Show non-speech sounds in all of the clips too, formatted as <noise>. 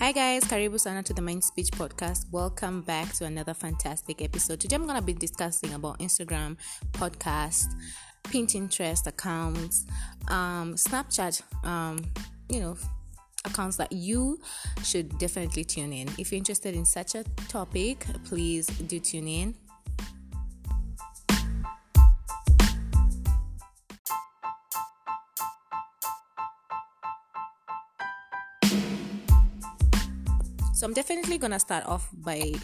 Hi guys, Karibu Sana to the Mind Speech Podcast. Welcome back to another fantastic episode. Today I'm gonna be discussing about Instagram, podcast, Pinterest accounts, um, Snapchat, um, you know, accounts that you should definitely tune in. If you're interested in such a topic, please do tune in. So I'm definitely gonna start off by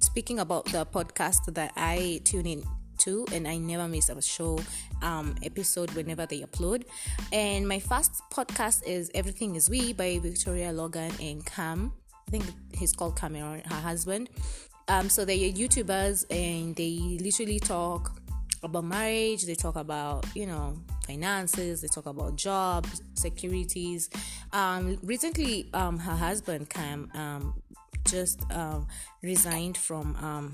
speaking about the podcast that I tune in to and I never miss a show um, episode whenever they upload. And my first podcast is Everything Is We by Victoria Logan and Cam. I think he's called Cameron, her husband. Um, so they're YouTubers and they literally talk about marriage, they talk about, you know, finances, they talk about jobs, securities. Um, recently, um, her husband Cam um, just um, resigned from um,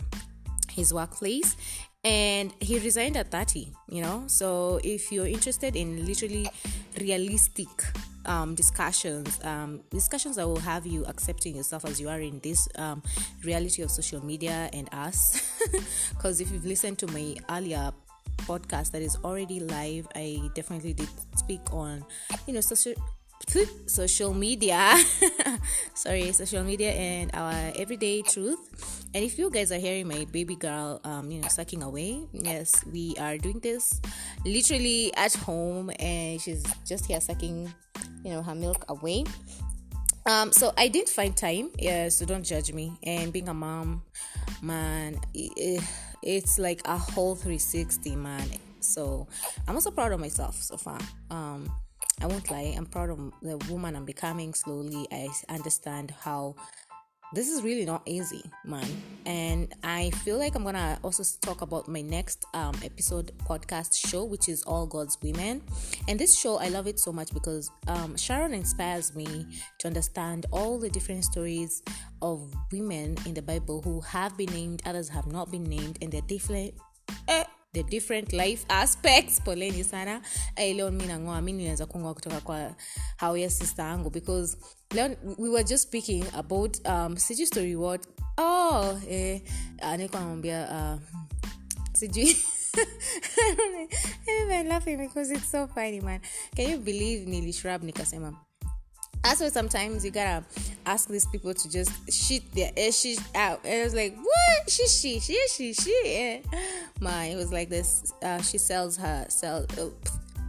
his workplace. And he resigned at 30 you know? So if you're interested in literally realistic um, discussions um, discussions that will have you accepting yourself as you are in this um, reality of social media and us. <laughs> Because if you've listened to my earlier podcast that is already live i definitely did speak on you know social <laughs> social media. <laughs> Sorry social media and our everyday truth. And if you guys are hearing my baby girl um you know sucking away yes we are doing this literally at home and she's just here sucking you know her milk away. Um so i didn't find time yeah so don't judge me. And being a mom man it's like a whole 360 man. So i'm also proud of myself so far. Um I won't lie, I'm proud of the woman I'm becoming slowly. I understand how this is really not easy, man. And I feel like I'm gonna also talk about my next um, episode podcast show, which is All God's Women. And this show, I love it so much because um, Sharon inspires me to understand all the different stories of women in the Bible who have been named, others have not been named, and they're different. Eh, the different life aspects. Poleni sana. Hey, leo mi nangoa mi ninaweza kungoa kutoka kwa hawya sister yangu because leo we were just speaking about um, sijui story what. Oh eh, nilikuwa namwambia uh, sijui. <laughs> I'm laughing because it's so funny man. Can you believe nilishrab nikasema also sometimes you gotta ask these people to just shit their shit out. And i was like what? She she she she she. My it was like this. Uh, she sells her sell oh,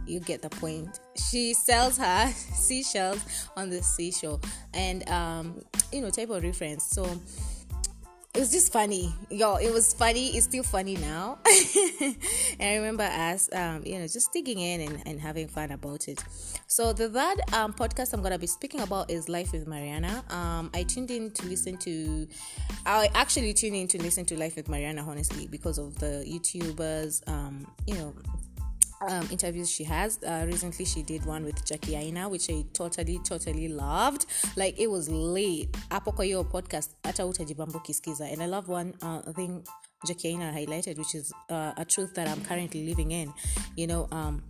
you get the point. She sells her <laughs> seashells on the seashore. And um you know type of reference. So it was just funny. Y'all. it was funny. It's still funny now. <laughs> And i remember us um, you know just digging in and, and having fun about it. So the third um, podcast i'm gonna be speaking about is life with mariana. Um, i tuned in to listen to i actually tuned in to listen to life with mariana honestly because of the youtubers um, you know um, interviews she has. Uh, recently, she did one with Jackie Aina, which I totally, totally loved. Like it was late. Hapo podcast hata utajibambo kisikiza. And I love one uh, thing Jackie Aina highlighted, which is uh, a truth that I'm currently living in. You know, um,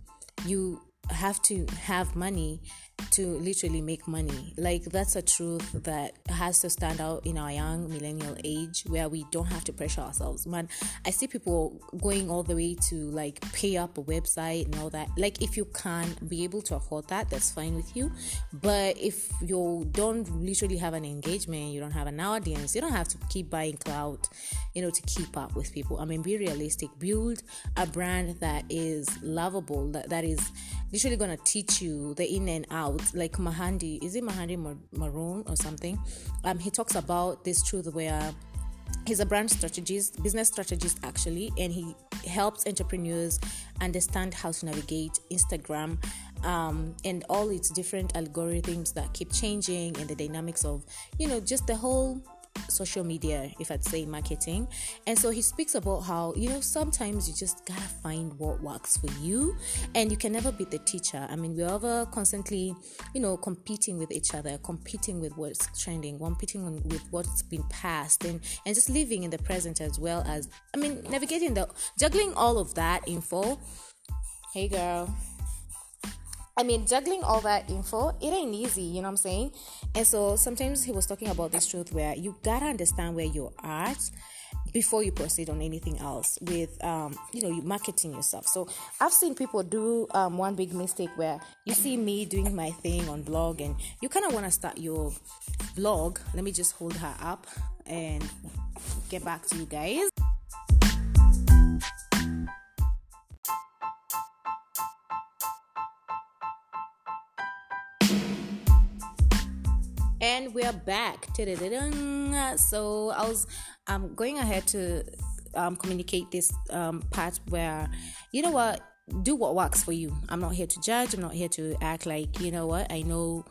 you have to have money to literally make money. Like that's a truth that has to stand out in our young millennial age where we don't have to pressure ourselves. Man, I see people going all the way to like pay up a website and all that. Like if you can be able to afford that, that's fine with you. But if you don't literally have an engagement, you don't have an audience, you don't have to keep buying clout, you know, to keep up with people. I mean, be realistic. Build a brand that is lovable, that, that is literally gonna teach you the in and out like Mahandi, is it Mahandi Maroon or something? Um, he talks about this truth where he's a brand strategist, business strategist actually, and he helps entrepreneurs understand how to navigate Instagram um, and all its different algorithms that keep changing and the dynamics of, you know, just the whole social media, if I'd say marketing. And so he speaks about how, you know, sometimes you just gotta find what works for you and you can never beat the teacher. I mean, we're ever constantly, you know, competing with each other, competing with what's trending, competing with what's been passed, and, and just living in the present as well as, I mean, navigating the, juggling all of that info. Hey girl. I mean, juggling all that info, it ain't easy, you know what I'm saying? And so sometimes he was talking about this truth where you gotta understand where you're at before you proceed on anything else with um, you know you marketing yourself. So i've seen people do um, one big mistake where you see me doing my thing on blog and you kind of want to start your blog let me just hold her up and get back to you guys and we're back. So i was um, going ahead to um, communicate this um, part where you know what do what works for you. I'm not here to judge. I'm not here to act like you know what i know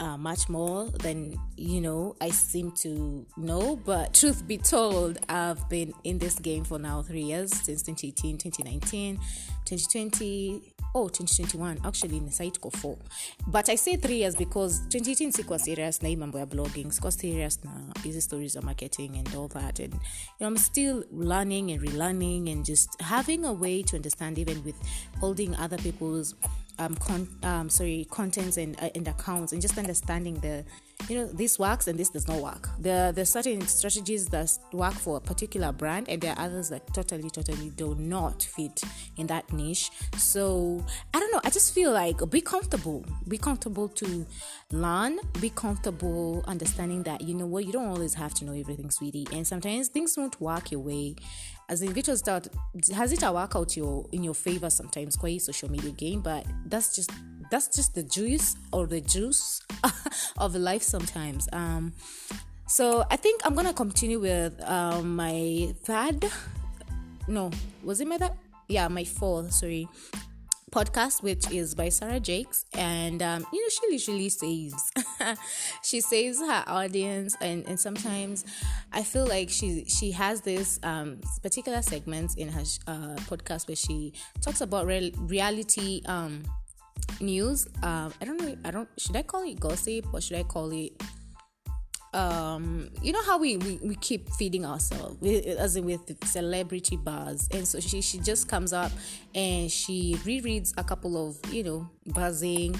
uh, much more than you know I seem to know. But truth be told, I've been in this game for now three years since 2018, 2019, 2020. Oh, 2021 actually in the site go four. But I say three years because 2018 sikuwa serious na mambo ya blogging, sikuwa serious na easy stories of marketing and all that. And you know, I'm still learning and relearning and just having a way to understand even with holding other people's um, con- um sorry contents and, uh, and accounts and just understanding the you know this works and this does not work. There there's certain strategies that work for a particular brand and there are others that totally totally do not fit in that niche. So i don't know. I just feel like be comfortable. Be comfortable to learn. Be comfortable understanding that you know what you don't always have to know everything sweetie. And sometimes things won't work your way. As in which start has it a work out your in your favor sometimes? Quite social media game but that's just that's just the juice or the juice <laughs> of life sometimes. Um so i think i'm gonna continue with um, my third no was it my third? Yeah my fourth sorry podcast, which is by Sarah Jakes, and um, you know she literally saves. <laughs> she saves her audience, and, and sometimes I feel like she she has this um, particular segments in her uh, podcast where she talks about real, reality um, news. Um, I don't know. I don't. Should I call it gossip or should I call it um you know how we, we we keep feeding ourselves as in with celebrity bars and so she she just comes up and she rereads a couple of you know buzzing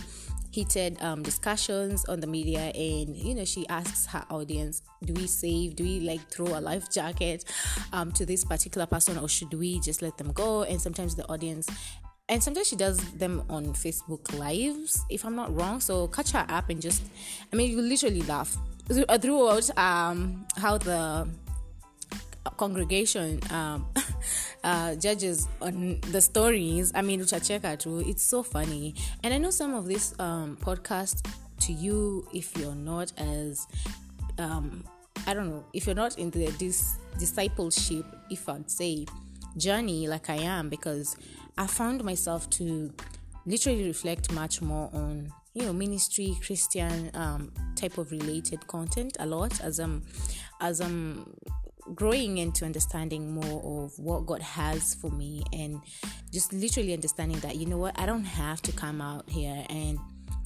heated um, discussions on the media and you know she asks her audience do we save do we like throw a life jacket um, to this particular person or should we just let them go and sometimes the audience and sometimes she does them on facebook lives if i'm not wrong so catch her up and just i mean you literally laugh uh, throughout um, how the congregation um, <laughs> uh, judges on the stories. I mean, utacheka too. It's so funny, and I know some of this um, podcast to you if you're not as um, I don't know if you're not in the this discipleship, if I'd say journey like I am, because I found myself to literally reflect much more on you know ministry christian um, type of related content a lot as i'm as i'm growing into understanding more of what god has for me and just literally understanding that you know what i don't have to come out here and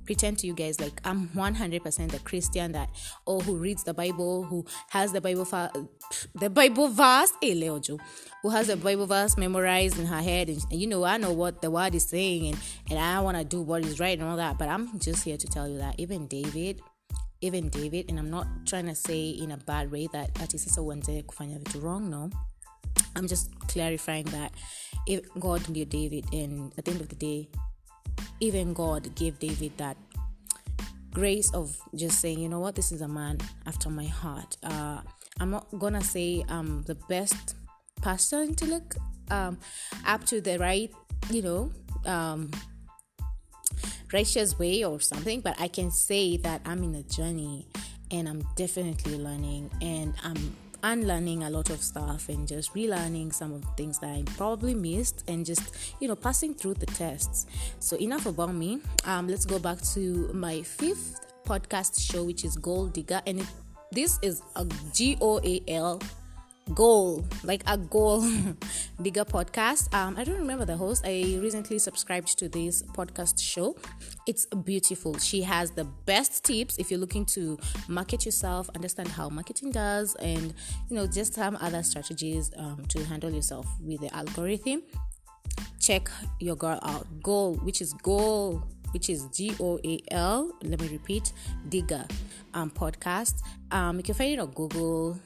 pretend to you guys like I'm 100% the Christian that oh who reads the Bible, who has the Bible fa- the Bible verse, eh, hey Leojo, who has the Bible verse memorized in her head, and, and you know I know what the word is saying, and and I want to do what is right and all that. But I'm just here to tell you that even David. Even David, and I'm not trying to say in a bad way that ati sasa uanze kufanya vitu wrong, no. I'm just clarifying that if God knew David, and at the end of the day, even God gave David that grace of just saying, you know what, this is a man after my heart. Uh, I'm not gonna say I'm the best person to look um, up to the right, you know, um, righteous way or something, but I can say that I'm in a journey and I'm definitely learning and I'm unlearning a lot of stuff and just relearning some of the things that I probably missed and just you know passing through the tests. So enough about me. Um, let's go back to my fifth podcast show, which is Goal Digger, and it, this is a G O A L goal like a goal <laughs> bigger podcast um i don't remember the host i recently subscribed to this podcast show it's beautiful she has the best tips if you're looking to market yourself understand how marketing does and you know just some other strategies um, to handle yourself with the algorithm check your girl out goal which is goal which is G O A L. Let me repeat, Digger um, podcast. Um, you can find it on Google.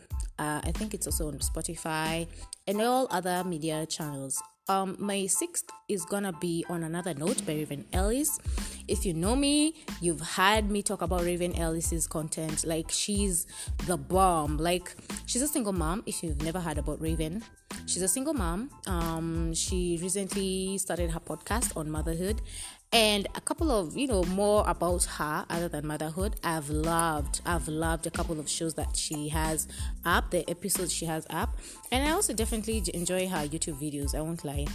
Uh, I think it's also on Spotify and all other media channels. Um, my sixth is gonna be on another note by Raven Elyse. If you know me, you've heard me talk about Raven Elyse's content. Like she's the bomb. Like she's a single mom. If you've never heard about Raven, she's a single mom. Um, she recently started her podcast on motherhood, and a couple of you know more about her other than motherhood. I've loved i've loved a couple of shows that she has up the episodes she has up. And i also definitely enjoy her youtube videos i won't lie.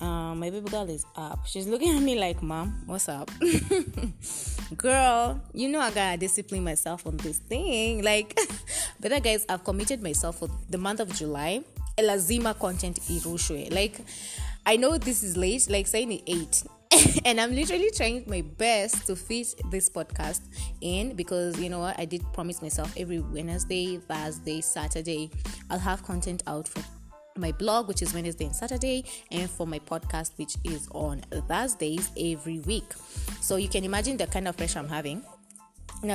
Um, my baby girl is up. She's looking at me like mom what's up? <laughs> Girl you know i gotta discipline myself on this thing. Like <laughs> but guys i've committed myself for the month of july. Elazima content irushwe like i know this is late like saying it eight <laughs> and I'm literally trying my best to fit this podcast in because you know what I did promise myself every Wednesday, Thursday, Saturday I'll have content out for my blog which is Wednesday and Saturday and for my podcast which is on Thursdays every week. So you can imagine the kind of pressure I'm having. And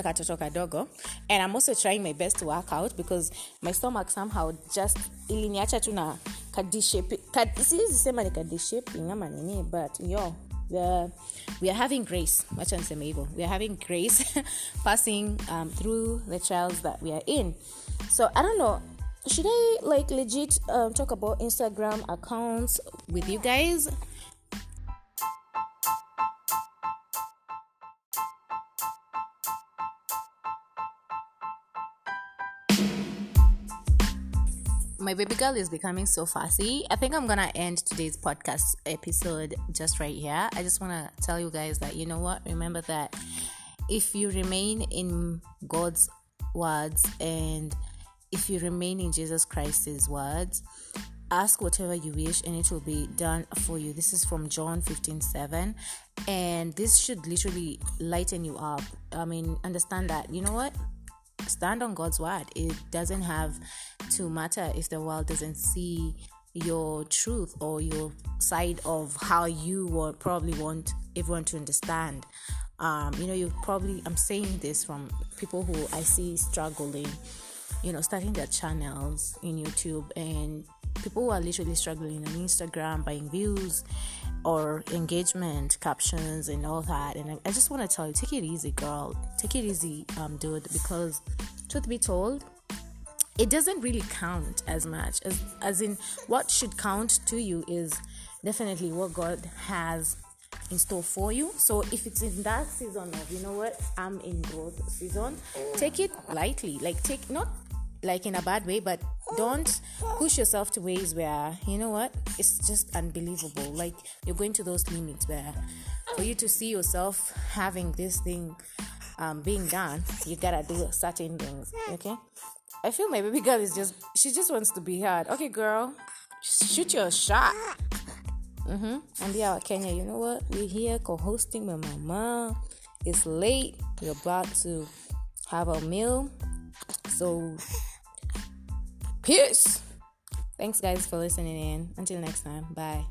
i'm also trying my best to work out because my stomach somehow just iliniacha tu na kadishape kad, siwezi sema ni kadishaping ama nini? But yo are, we are having grace. Wacha niseme we are having grace <laughs> passing um, through the trials that we are in. So i don't know. Should i like legit um, talk about instagram accounts with you guys my baby girl is becoming so fussy. I think I'm gonna end today's podcast episode just right here. I just wanna tell you guys that you know what? Remember that if you remain in God's words and if you remain in Jesus Christ's words, ask whatever you wish and it will be done for you. This is from John 15 7. And this should literally lighten you up. I mean, understand that, you know what? Stand on God's word. It doesn't have to matter if the world doesn't see your truth or your side of how you would probably want everyone to understand. Um, you know, you probably, I'm saying this from people who I see struggling, you know, starting their channels in YouTube and people who are literally struggling on Instagram, buying views or engagement captions and all that. And I, I just want to tell you, take it easy, girl. Take it easy, um, dude, because truth be told, it doesn't really count as much as as in what should count to you is definitely what God has in store for you. So if it's in that season of you know what I'm in growth season, take it lightly. Like take not like in a bad way, but don't push yourself to ways where you know what it's just unbelievable. Like you're going to those limits where for you to see yourself having this thing um, being done, you gotta do certain things. Okay. I feel my baby girl is just she just wants to be heard. Okay, girl, shoot your shot. Mm-hmm. And yeah, Kenya, you know what? We're here co-hosting with my mom. It's late. We're about to have a meal. So peace. Thanks guys for listening in. Until next time. Bye.